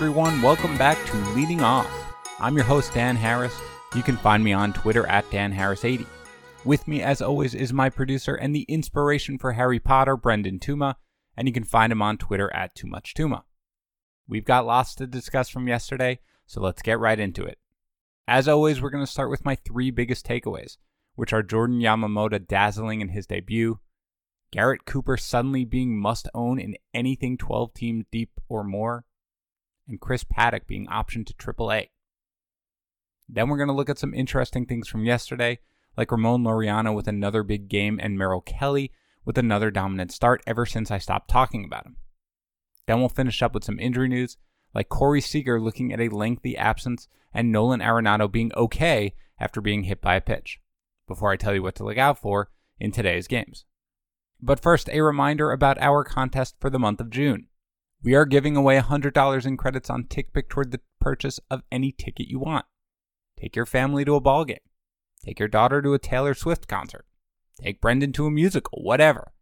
Everyone. Welcome back to Leading Off. I'm your host, Dan Harris. You can find me on Twitter at DanHarris80. With me, as always, is my producer and the inspiration for Harry Potter, Brendan Tuma, and you can find him on Twitter at Too Much Tuma. We've got lots to discuss from yesterday, so let's get right into it. As always, we're going to start with my three biggest takeaways, which are Jordan Yamamoto dazzling in his debut, Garrett Cooper suddenly being must own in anything 12 teams deep or more, and Chris Paddack being optioned to AAA. Then we're going to look at some interesting things from yesterday, like Ramon Laureano with another big game and Merrill Kelly with another dominant start ever since I stopped talking about him. Then we'll finish up with some injury news, like Corey Seager looking at a lengthy absence and Nolan Arenado being okay after being hit by a pitch, before I tell you what to look out for in today's games. But first, a reminder about our contest for the month of June. We are giving away $100 in credits on TickPick toward the purchase of any ticket you want. Take your family to a ball game. Take your daughter to a Taylor Swift concert. Take Brendan to a musical, whatever.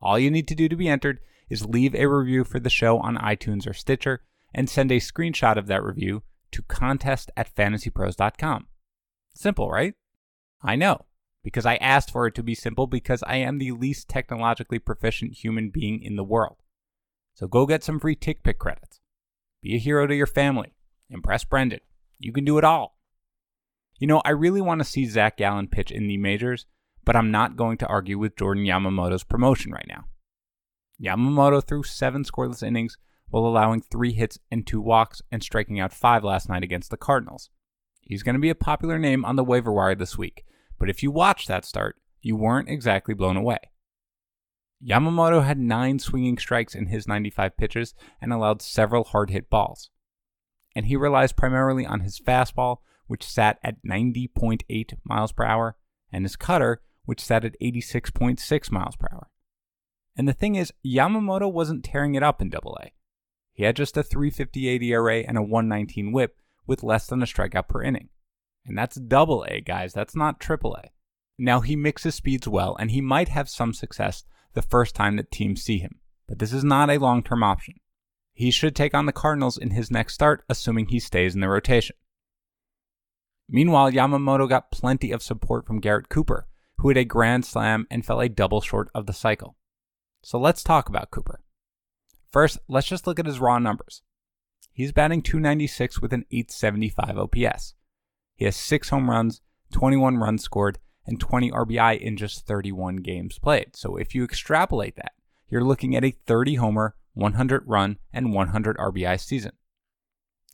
All you need to do to be entered is leave a review for the show on iTunes or Stitcher and send a screenshot of that review to contest at fantasypros.com. Simple, right? I know, because I asked for it to be simple because I am the least technologically proficient human being in the world. So go get some free TickPick credits. Be a hero to your family. Impress Brendan. You can do it all. You know, I really want to see Zac Gallen pitch in the majors, but I'm not going to argue with Jordan Yamamoto's promotion right now. Yamamoto threw seven scoreless innings while allowing three hits and two walks and striking out five last night against the Cardinals. He's going to be a popular name on the waiver wire this week, but if you watched that start, you weren't exactly blown away. Yamamoto had nine swinging strikes in his 95 pitches and allowed several hard hit balls. And he relies primarily on his fastball, which sat at 90.8 miles per hour, and his cutter, which sat at 86.6 miles per hour. And the thing is, Yamamoto wasn't tearing it up in AA. He had just a 358 ERA and a 119 whip with less than a strikeout per inning. And that's double A, guys. That's not triple A. Now, he mixes speeds well, and he might have some success the first time that teams see him, but this is not a long term option. He should take on the Cardinals in his next start, assuming he stays in the rotation. Meanwhile, Yamamoto got plenty of support from Garrett Cooper, who hit a grand slam and fell a double short of the cycle. So let's talk about Cooper. First, let's just look at his raw numbers. He's batting 296 with an 875 OPS. He has 6 home runs, 21 runs scored, and 20 RBI in just 31 games played. So if you extrapolate that, you're looking at a 30 homer, 100 run, and 100 RBI season.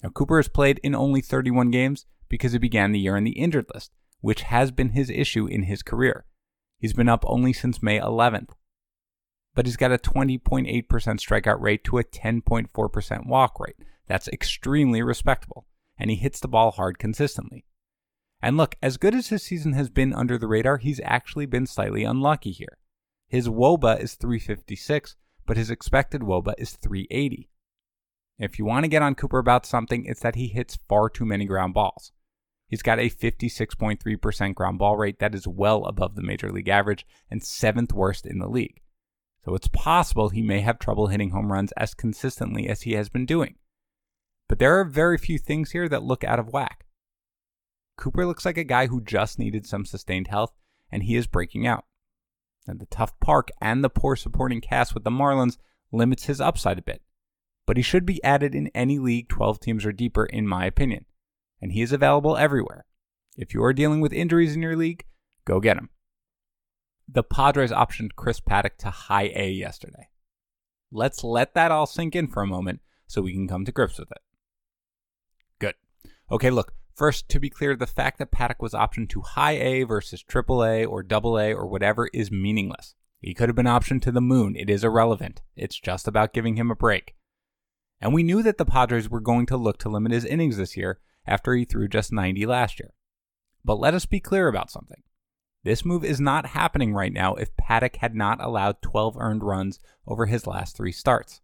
Now, Cooper has played in only 31 games because he began the year on the injured list, which has been his issue in his career. He's been up only since May 11th. But he's got a 20.8% strikeout rate to a 10.4% walk rate. That's extremely respectable, and he hits the ball hard consistently. And look, as good as his season has been under the radar, he's actually been slightly unlucky here. His WOBA is 356, but his expected WOBA is 380. If you want to get on Cooper about something, it's that he hits far too many ground balls. He's got a 56.3% ground ball rate that is well above the major league average and seventh worst in the league. So it's possible he may have trouble hitting home runs as consistently as he has been doing. But there are very few things here that look out of whack. Cooper looks like a guy who just needed some sustained health, and he is breaking out. And the tough park and the poor supporting cast with the Marlins limits his upside a bit. But he should be added in any league 12 teams or deeper, in my opinion. And he is available everywhere. If you are dealing with injuries in your league, go get him. The Padres optioned Chris Paddack to high A yesterday. Let's let that all sink in for a moment so we can come to grips with it. Good. Okay, look, First, to be clear, the fact that Paddack was optioned to high A versus triple A or double A or whatever is meaningless. He could have been optioned to the moon. It is irrelevant. It's just about giving him a break. And we knew that the Padres were going to look to limit his innings this year after he threw just 90 last year. But let us be clear about something. This move is not happening right now if Paddack had not allowed 12 earned runs over his last three starts.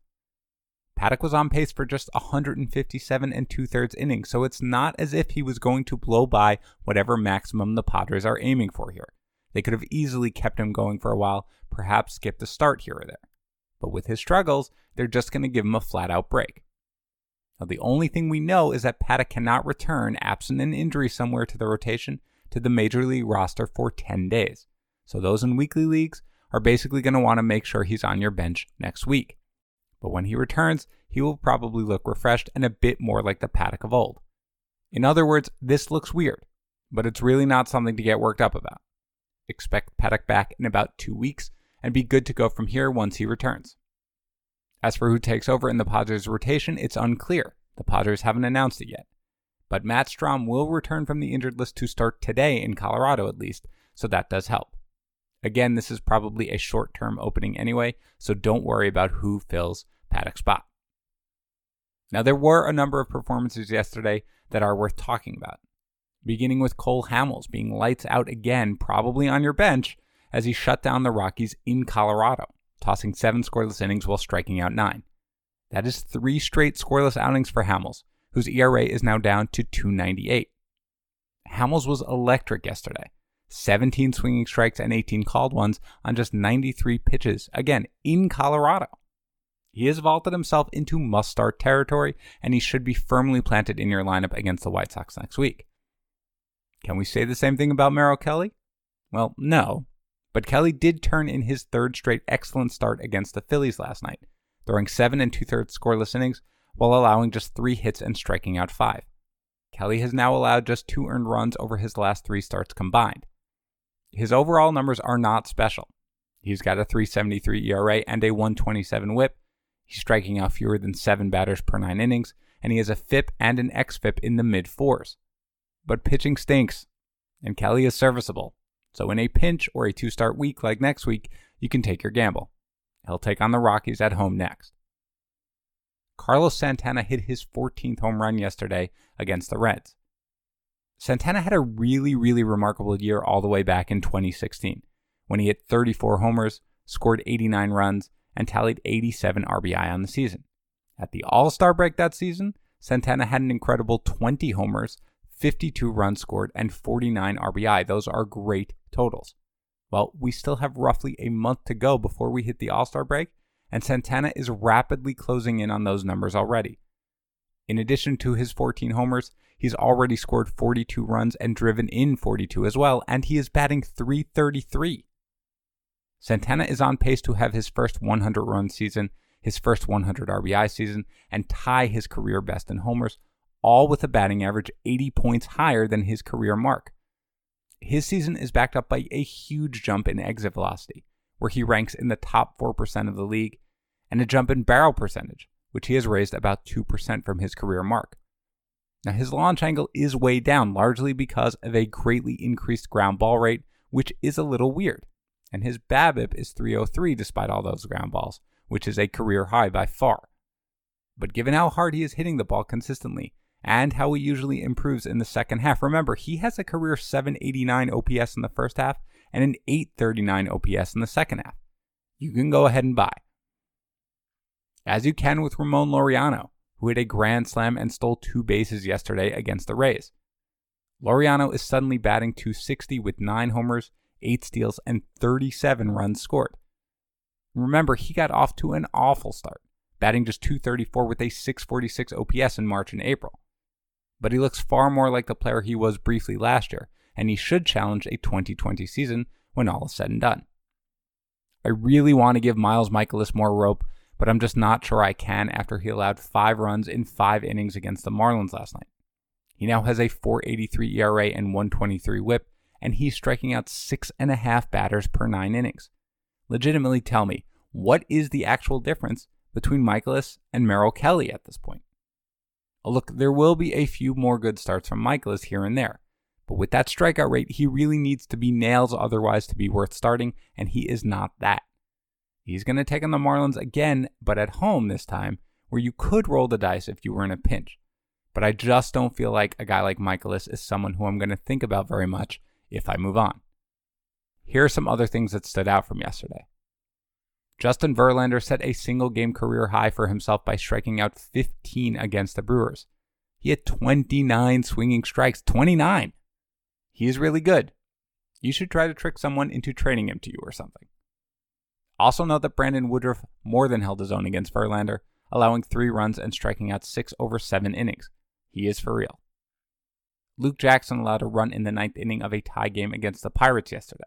Paddack was on pace for just 157 and two thirds innings, so it's not as if he was going to blow by whatever maximum the Padres are aiming for here. They could have easily kept him going for a while, perhaps skipped a start here or there. But with his struggles, they're just going to give him a flat out break. Now, the only thing we know is that Paddack cannot return, absent an injury somewhere to the rotation, to the major league roster for 10 days. So, those in weekly leagues are basically going to want to make sure he's on your bench next week. But when he returns, he will probably look refreshed and a bit more like the Paddack of old. In other words, this looks weird, but it's really not something to get worked up about. Expect Paddack back in about two weeks and be good to go from here once he returns. As for who takes over in the Padres' rotation, it's unclear. The Padres haven't announced it yet. But Matt Strahm will return from the injured list to start today in Colorado at least, so that does help. Again, this is probably a short term opening anyway, so don't worry about who fills Paddack's spot. Now, there were a number of performances yesterday that are worth talking about, beginning with Cole Hamels being lights out again, probably on your bench, as he shut down the Rockies in Colorado, tossing seven scoreless innings while striking out nine. That is three straight scoreless outings for Hamels, whose ERA is now down to 298. Hamels was electric yesterday. 17 swinging strikes and 18 called ones on just 93 pitches, again, in Colorado. He has vaulted himself into must start territory, and he should be firmly planted in your lineup against the White Sox next week. Can we say the same thing about Merrill Kelly? Well, no. But Kelly did turn in his third straight excellent start against the Phillies last night, throwing seven and two thirds scoreless innings while allowing just three hits and striking out five. Kelly has now allowed just two earned runs over his last three starts combined. His overall numbers are not special. He's got a 373 ERA and a 127 whip, He's striking out fewer than seven batters per nine innings, and he has a FIP and an XFIP in the mid fours. But pitching stinks, and Kelly is serviceable. So in a pinch or a two start week like next week, you can take your gamble. He'll take on the Rockies at home next. Carlos Santana hit his 14th home run yesterday against the Reds. Santana had a really, really remarkable year all the way back in 2016 when he hit 34 homers, scored 89 runs, and tallied 87 RBI on the season. At the All Star break that season, Santana had an incredible 20 homers, 52 runs scored, and 49 RBI. Those are great totals. Well, we still have roughly a month to go before we hit the All Star break, and Santana is rapidly closing in on those numbers already. In addition to his 14 homers, he's already scored 42 runs and driven in 42 as well, and he is batting 333. Santana is on pace to have his first 100 run season, his first 100 RBI season, and tie his career best in homers, all with a batting average 80 points higher than his career mark. His season is backed up by a huge jump in exit velocity, where he ranks in the top 4% of the league, and a jump in barrel percentage, which he has raised about 2% from his career mark. Now, his launch angle is way down, largely because of a greatly increased ground ball rate, which is a little weird and his BABIP is 303 despite all those ground balls, which is a career high by far. But given how hard he is hitting the ball consistently, and how he usually improves in the second half, remember, he has a career 789 OPS in the first half and an 839 OPS in the second half. You can go ahead and buy. As you can with Ramon Laureano, who hit a grand slam and stole two bases yesterday against the Rays. Laureano is suddenly batting 260 with nine homers 8 steals, and 37 runs scored. Remember, he got off to an awful start, batting just 234 with a 646 OPS in March and April. But he looks far more like the player he was briefly last year, and he should challenge a 2020 season when all is said and done. I really want to give Miles Mikolas more rope, but I'm just not sure I can after he allowed five runs in five innings against the Marlins last night. He now has a 483 ERA and 123 whip, and he's striking out six and a half batters per nine innings. Legitimately tell me, what is the actual difference between Mikolas and Merrill Kelly at this point? Oh, look, there will be a few more good starts from Mikolas here and there, but with that strikeout rate, he really needs to be nails otherwise to be worth starting, and he is not that. He's going to take on the Marlins again, but at home this time, where you could roll the dice if you were in a pinch. But I just don't feel like a guy like Mikolas is someone who I'm going to think about very much if I move on. Here are some other things that stood out from yesterday. Justin Verlander set a single game career high for himself by striking out 15 against the Brewers. He had 29 swinging strikes. 29! He is really good. You should try to trick someone into trading him to you or something. Also, note that Brandon Woodruff more than held his own against Verlander, allowing three runs and striking out six over seven innings. He is for real. Luke Jackson allowed a run in the ninth inning of a tie game against the Pirates yesterday.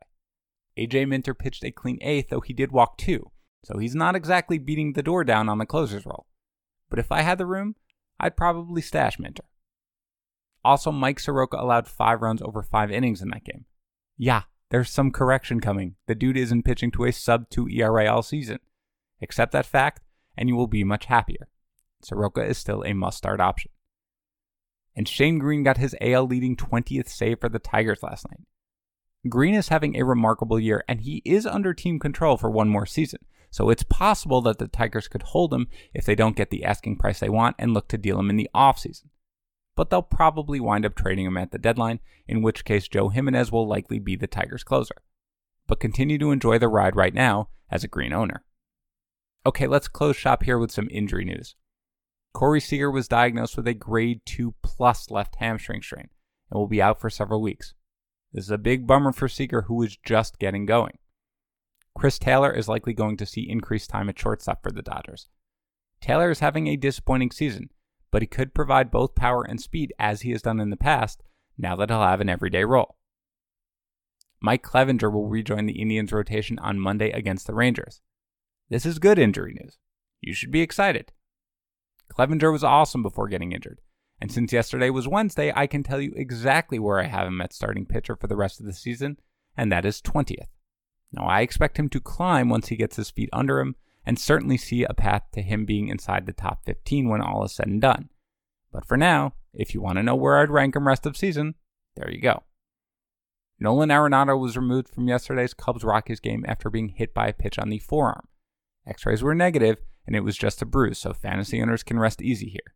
AJ Minter pitched a clean eighth, though he did walk two, so he's not exactly beating the door down on the closer's role. But if I had the room, I'd probably stash Minter. Also, Mike Soroka allowed five runs over five innings in that game. Yeah, there's some correction coming. The dude isn't pitching to a sub 2 ERA all season. Accept that fact, and you will be much happier. Soroka is still a must start option. And Shane Greene got his AL leading 20th save for the Tigers last night. Greene is having a remarkable year, and he is under team control for one more season. So it's possible that the Tigers could hold him if they don't get the asking price they want and look to deal him in the offseason. But they'll probably wind up trading him at the deadline, in which case Joe Jimenez will likely be the Tigers' closer. But continue to enjoy the ride right now as a Greene owner. Okay, let's close shop here with some injury news. Corey Seager was diagnosed with a grade 2 plus left hamstring strain and will be out for several weeks. This is a big bummer for Seager, who is just getting going. Chris Taylor is likely going to see increased time at shortstop for the Dodgers. Taylor is having a disappointing season, but he could provide both power and speed as he has done in the past now that he'll have an everyday role. Mike Clevinger will rejoin the Indians rotation on Monday against the Rangers. This is good injury news. You should be excited. Clevinger was awesome before getting injured, and since yesterday was Wednesday, I can tell you exactly where I have him at starting pitcher for the rest of the season, and that is 20th. Now, I expect him to climb once he gets his feet under him, and certainly see a path to him being inside the top 15 when all is said and done. But for now, if you want to know where I'd rank him rest of season, there you go. Nolan Arenado was removed from yesterday's Cubs Rockies game after being hit by a pitch on the forearm. X rays were negative, and it was just a bruise, so fantasy owners can rest easy here.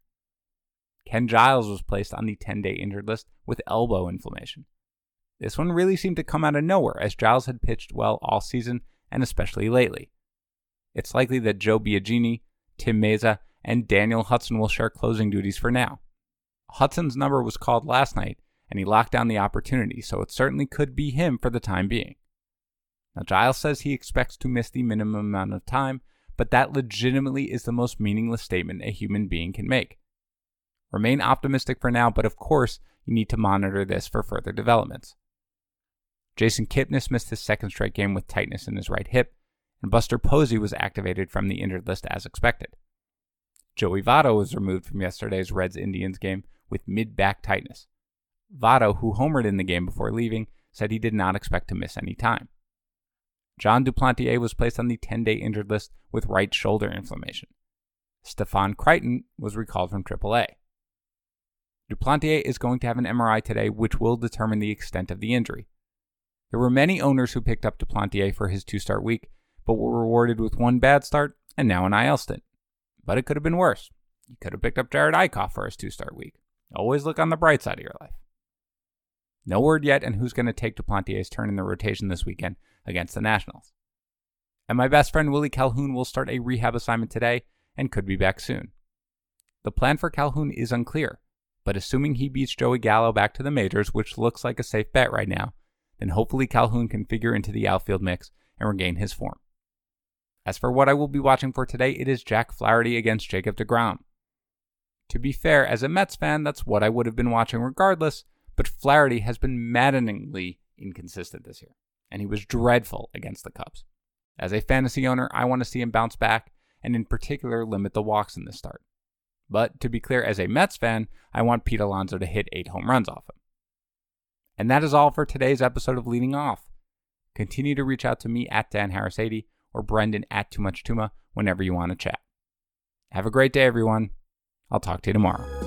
Ken Giles was placed on the 10 day injured list with elbow inflammation. This one really seemed to come out of nowhere as Giles had pitched well all season and especially lately. It's likely that Joe Biagini, Tim Mayza, and Daniel Hudson will share closing duties for now. Hudson's number was called last night, and he locked down the opportunity, so it certainly could be him for the time being. Now, Giles says he expects to miss the minimum amount of time, but that legitimately is the most meaningless statement a human being can make. Remain optimistic for now, but of course, you need to monitor this for further developments. Jason Kipnis missed his second straight game with tightness in his right hip, and Buster Posey was activated from the injured list as expected. Joey Votto was removed from yesterday's Reds Indians game with mid back tightness. Votto, who homered in the game before leaving, said he did not expect to miss any time. Jon Duplantier was placed on the 10 day injured list with right shoulder inflammation. Stefan Crichton was recalled from AAA. Duplantier is going to have an MRI today, which will determine the extent of the injury. There were many owners who picked up Duplantier for his two start week, but we were rewarded with one bad start and now an IL stint. But it could have been worse. You could have picked up Jerad Eickhoff for his two start week. Always look on the bright side of your life. No word yet on who's going to take Duplantier's turn in the rotation this weekend against the Nationals. And my best friend Willie Calhoun will start a rehab assignment today and could be back soon. The plan for Calhoun is unclear, but assuming he beats Joey Gallo back to the majors, which looks like a safe bet right now, then hopefully Calhoun can figure into the outfield mix and regain his form. As for what I will be watching for today, it is Jack Flaherty against Jacob DeGrom. To be fair, as a Mets fan, that's what I would have been watching regardless, but Flaherty has been maddeningly inconsistent this year, and he was dreadful against the Cubs. As a fantasy owner, I want to see him bounce back, and in particular, limit the walks in this start. But to be clear, as a Mets fan, I want Pete Alonso to hit eight home runs off him. And that is all for today's episode of Leading Off. Continue to reach out to me at Dan Harris80 or Brendan at Too Much Tuma whenever you want to chat. Have a great day, everyone. I'll talk to you tomorrow.